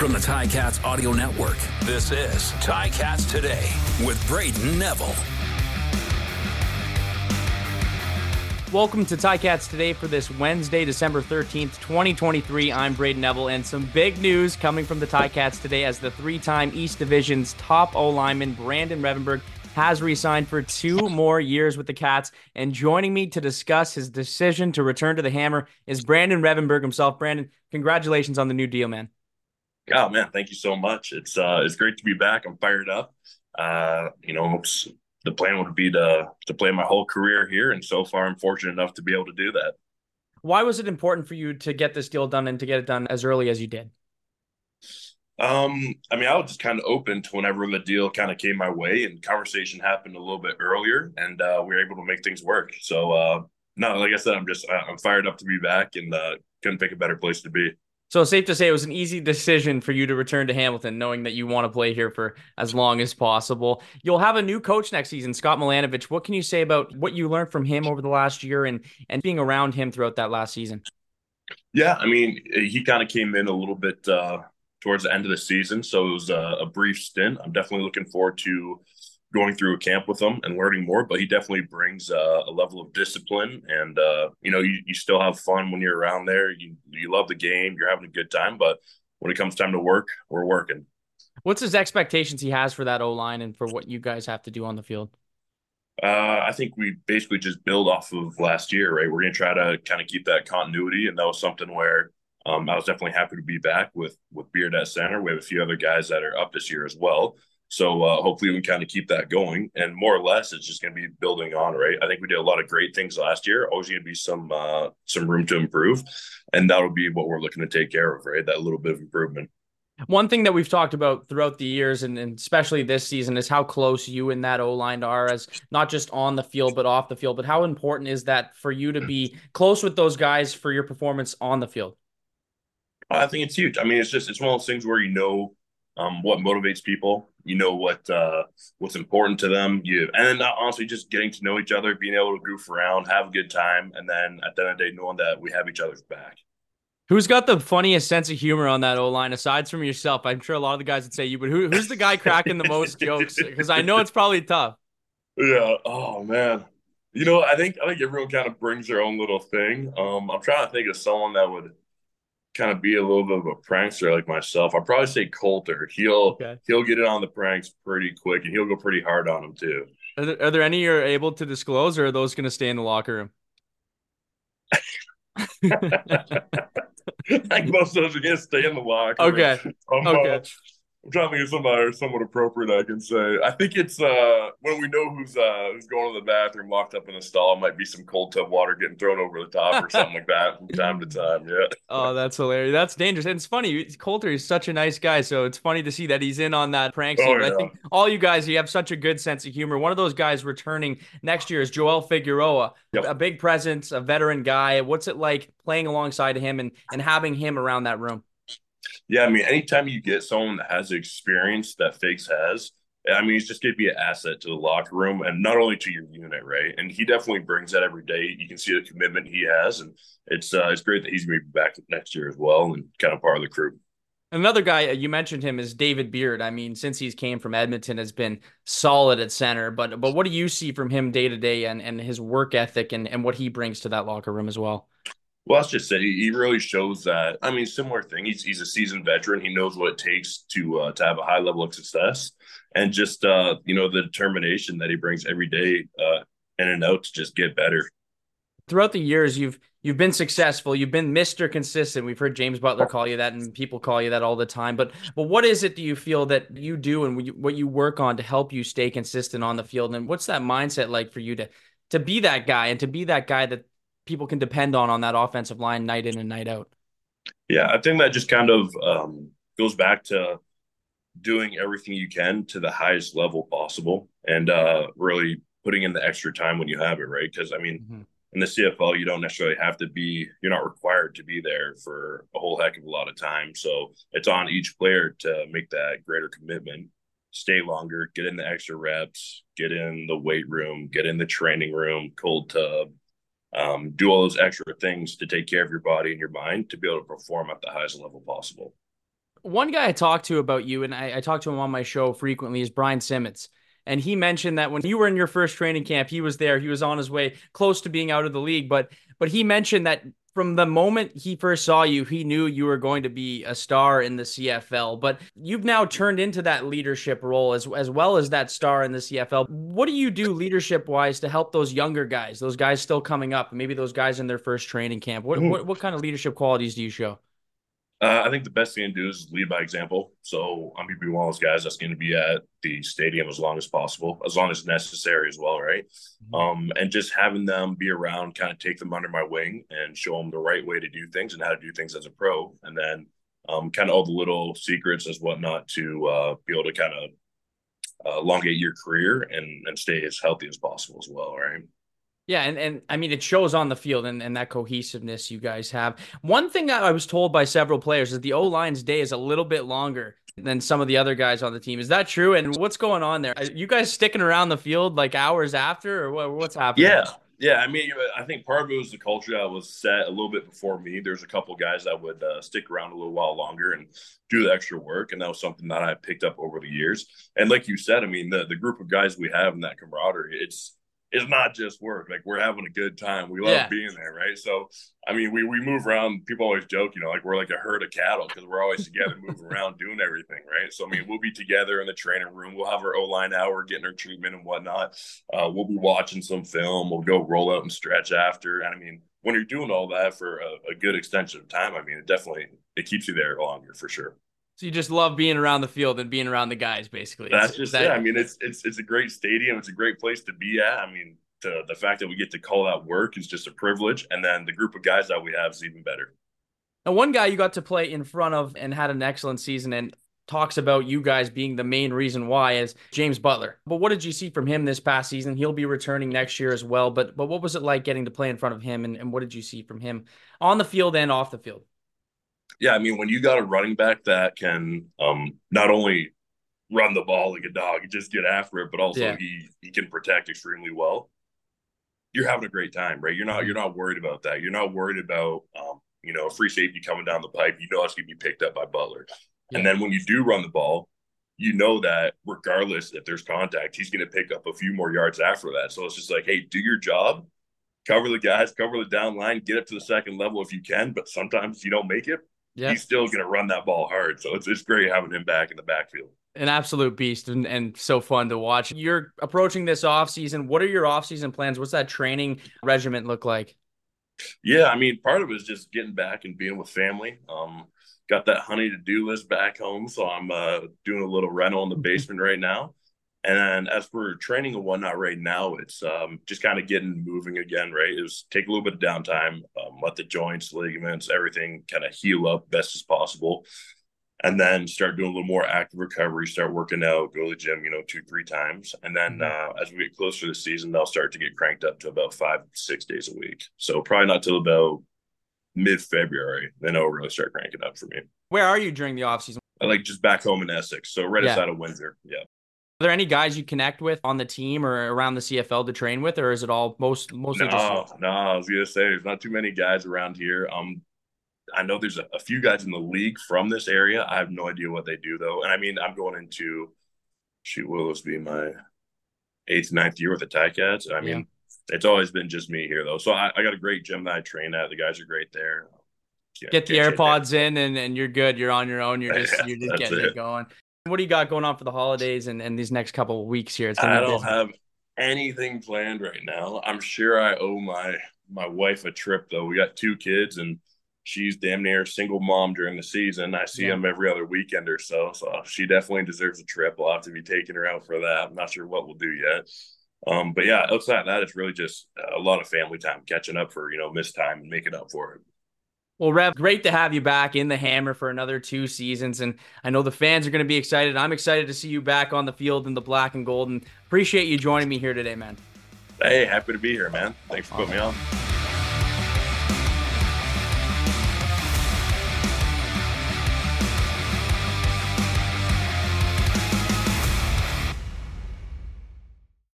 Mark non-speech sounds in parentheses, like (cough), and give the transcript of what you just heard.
From the Ticats Audio Network, this is Ticats Today with Brayden Neville. Welcome to Ticats Today for this Wednesday, December 13th, 2023. I'm Brayden Neville, and some big news coming from the Ticats today as the three time East Division's top O lineman, Brandon Revenberg, has re signed for two more years with the Cats. And joining me to discuss his decision to return to the Hammer is Brandon Revenberg himself. Brandon, congratulations on the new deal, man. Oh man, thank you so much. It's uh it's great to be back. I'm fired up. Uh, you know, the plan would be to to play my whole career here, and so far I'm fortunate enough to be able to do that. Why was it important for you to get this deal done and to get it done as early as you did? Um, I mean, I was just kind of open to whenever the deal kind of came my way, and conversation happened a little bit earlier, and uh, we were able to make things work. So, uh, no, like I said, I'm just I'm fired up to be back, and uh, couldn't pick a better place to be. So safe to say it was an easy decision for you to return to Hamilton, knowing that you want to play here for as long as possible. You'll have a new coach next season, Scott Milanovich. What can you say about what you learned from him over the last year and and being around him throughout that last season? Yeah, I mean, he kind of came in a little bit uh, towards the end of the season, so it was a, a brief stint. I'm definitely looking forward to going through a camp with him and learning more, but he definitely brings uh, a level of discipline. And, uh, you know, you, you still have fun when you're around there. You, you love the game, you're having a good time. But when it comes time to work, we're working. What's his expectations he has for that O line and for what you guys have to do on the field? Uh, I think we basically just build off of last year, right? We're going to try to kind of keep that continuity. And that was something where um, I was definitely happy to be back with with Beard at center. We have a few other guys that are up this year as well. So uh, hopefully we can kind of keep that going, and more or less, it's just going to be building on. Right? I think we did a lot of great things last year. Always going to be some uh, some room to improve, and that'll be what we're looking to take care of. Right? That little bit of improvement. One thing that we've talked about throughout the years, and, and especially this season, is how close you and that O line are, as not just on the field but off the field. But how important is that for you to be close with those guys for your performance on the field? I think it's huge. I mean, it's just it's one of those things where you know um, what motivates people. You know what uh, what's important to them. You and then uh, honestly, just getting to know each other, being able to goof around, have a good time, and then at the end of the day, knowing that we have each other's back. Who's got the funniest sense of humor on that O line aside from yourself? I'm sure a lot of the guys would say you, but who, who's the guy cracking the most (laughs) jokes? Because I know it's probably tough. Yeah. Oh man. You know, I think I think everyone kind of brings their own little thing. Um, I'm trying to think of someone that would kind of be a little bit of a prankster like myself, I'd probably say Coulter. He'll okay. he'll get it on the pranks pretty quick, and he'll go pretty hard on them too. Are there, are there any you're able to disclose, or are those going to stay in the locker room? (laughs) I think most of those are going to stay in the locker. Okay. Um, okay. I'm trying to think of somebody somewhat appropriate I can say. I think it's uh when we know who's uh who's going to the bathroom locked up in a stall, might be some cold tub water getting thrown over the top or something like that from time to time. Yeah. (laughs) Oh, that's hilarious. That's dangerous. And it's funny. Coulter is such a nice guy, so it's funny to see that he's in on that prank scene. Oh, yeah. I think all you guys, you have such a good sense of humor. One of those guys returning next year is Joel Figueroa, yep. a big presence, a veteran guy. What's it like playing alongside him and and having him around that room? Yeah, I mean, anytime you get someone that has the experience that Figs has, I mean, he's just going to be an asset to the locker room and not only to your unit, right? And he definitely brings that every day. You can see the commitment he has, and it's uh, it's great that he's going to be back next year as well and kind of part of the crew. Another guy uh, you mentioned him is David Beard. I mean, since he's came from Edmonton, has been solid at center. But but what do you see from him day to day and and his work ethic and and what he brings to that locker room as well? Well, let's just say he really shows that. I mean, similar thing. He's he's a seasoned veteran. He knows what it takes to uh, to have a high level of success, and just uh, you know the determination that he brings every day uh, in and out to just get better. Throughout the years, you've you've been successful. You've been Mister Consistent. We've heard James Butler call you that, and people call you that all the time. But but what is it do you feel that you do and what you work on to help you stay consistent on the field? And what's that mindset like for you to to be that guy and to be that guy that people can depend on on that offensive line night in and night out. Yeah, I think that just kind of um, goes back to doing everything you can to the highest level possible and uh, really putting in the extra time when you have it, right? Because I mean, mm-hmm. in the CFL, you don't necessarily have to be, you're not required to be there for a whole heck of a lot of time. So it's on each player to make that greater commitment, stay longer, get in the extra reps, get in the weight room, get in the training room, cold tub, um, do all those extra things to take care of your body and your mind to be able to perform at the highest level possible. One guy I talked to about you, and I, I talk to him on my show frequently, is Brian Simmons. And he mentioned that when you were in your first training camp, he was there. He was on his way close to being out of the league. But but he mentioned that from the moment he first saw you, he knew you were going to be a star in the CFL. But you've now turned into that leadership role as as well as that star in the CFL. What do you do leadership wise to help those younger guys, those guys still coming up, maybe those guys in their first training camp? What mm. what, what kind of leadership qualities do you show? Uh, I think the best thing to do is lead by example. So I'm going to be one of those guys that's going to be at the stadium as long as possible, as long as necessary as well, right? mm-hmm. Um, and just having them be around, kind of take them under my wing and show them the right way to do things and how to do things as a pro, and then um, kind of all the little secrets as whatnot to uh, be able to kind of uh, elongate your career and and stay as healthy as possible as well, right? Yeah, and, and I mean it shows on the field and, and that cohesiveness you guys have. One thing that I was told by several players is the O line's day is a little bit longer than some of the other guys on the team. Is that true? And what's going on there? Are you guys sticking around the field like hours after, or what, what's happening? Yeah, yeah. I mean, I think part of it was the culture that was set a little bit before me. There's a couple guys that would uh, stick around a little while longer and do the extra work, and that was something that I picked up over the years. And like you said, I mean, the the group of guys we have in that camaraderie, it's it's not just work. Like we're having a good time. We love yeah. being there, right? So, I mean, we we move around. People always joke, you know, like we're like a herd of cattle because we're always together, (laughs) moving around, doing everything, right? So, I mean, we'll be together in the training room. We'll have our O line hour, getting our treatment and whatnot. Uh, we'll be watching some film. We'll go roll out and stretch after. And I mean, when you're doing all that for a, a good extension of time, I mean, it definitely it keeps you there longer for sure. So you just love being around the field and being around the guys, basically. That's just that... yeah. I mean, it's it's it's a great stadium. It's a great place to be at. I mean, the the fact that we get to call that work is just a privilege, and then the group of guys that we have is even better. Now, one guy you got to play in front of and had an excellent season, and talks about you guys being the main reason why is James Butler. But what did you see from him this past season? He'll be returning next year as well. But but what was it like getting to play in front of him and, and what did you see from him on the field and off the field? Yeah, I mean, when you got a running back that can um, not only run the ball like a dog, just get after it, but also yeah. he he can protect extremely well. You're having a great time, right? You're not you're not worried about that. You're not worried about um, you know a free safety coming down the pipe. You know it's gonna be picked up by Butler, yeah. and then when you do run the ball, you know that regardless if there's contact, he's gonna pick up a few more yards after that. So it's just like, hey, do your job, cover the guys, cover the down line, get up to the second level if you can. But sometimes you don't make it yeah. he's still going to run that ball hard. So it's, it's great having him back in the backfield. An absolute beast and, and so fun to watch. You're approaching this off season. What are your off season plans? What's that training regiment look like? Yeah, I mean, part of it is just getting back and being with family. Um, got that honey to do list back home, so I'm uh, doing a little rental in the basement right now. And as for training and whatnot right now, it's um, just kind of getting moving again, right? Is take a little bit of downtime, um, let the joints, ligaments, everything kind of heal up best as possible. And then start doing a little more active recovery, start working out, go to the gym, you know, two, three times. And then mm-hmm. uh, as we get closer to the season, they'll start to get cranked up to about five, six days a week. So probably not till about mid February, then it'll really start cranking up for me. Where are you during the off season? I like just back home in Essex. So right yeah. outside of Windsor. Yeah. Are there any guys you connect with on the team or around the CFL to train with, or is it all most mostly? No, just... no. I was gonna say there's not too many guys around here. Um, I know there's a, a, few guys in the league from this area. I have no idea what they do though, and I mean I'm going into shoot, will this be my eighth, ninth year with the Ticats? I mean, yeah. it's always been just me here though. So I, I, got a great gym that I train at. The guys are great there. Get the AirPods in and, and you're good. You're on your own. You're (laughs) just you're just getting it. it going. What do you got going on for the holidays and, and these next couple of weeks here? I don't have anything planned right now. I'm sure I owe my my wife a trip though. We got two kids and she's damn near single mom during the season. I see yeah. them every other weekend or so. So she definitely deserves a trip. We'll have to be taking her out for that. I'm not sure what we'll do yet. Um, but yeah, outside of that, it's really just a lot of family time, catching up for, you know, missed time and making up for it. Well, Rev, great to have you back in the hammer for another two seasons. And I know the fans are going to be excited. I'm excited to see you back on the field in the black and gold. And appreciate you joining me here today, man. Hey, happy to be here, man. Thanks for putting me on.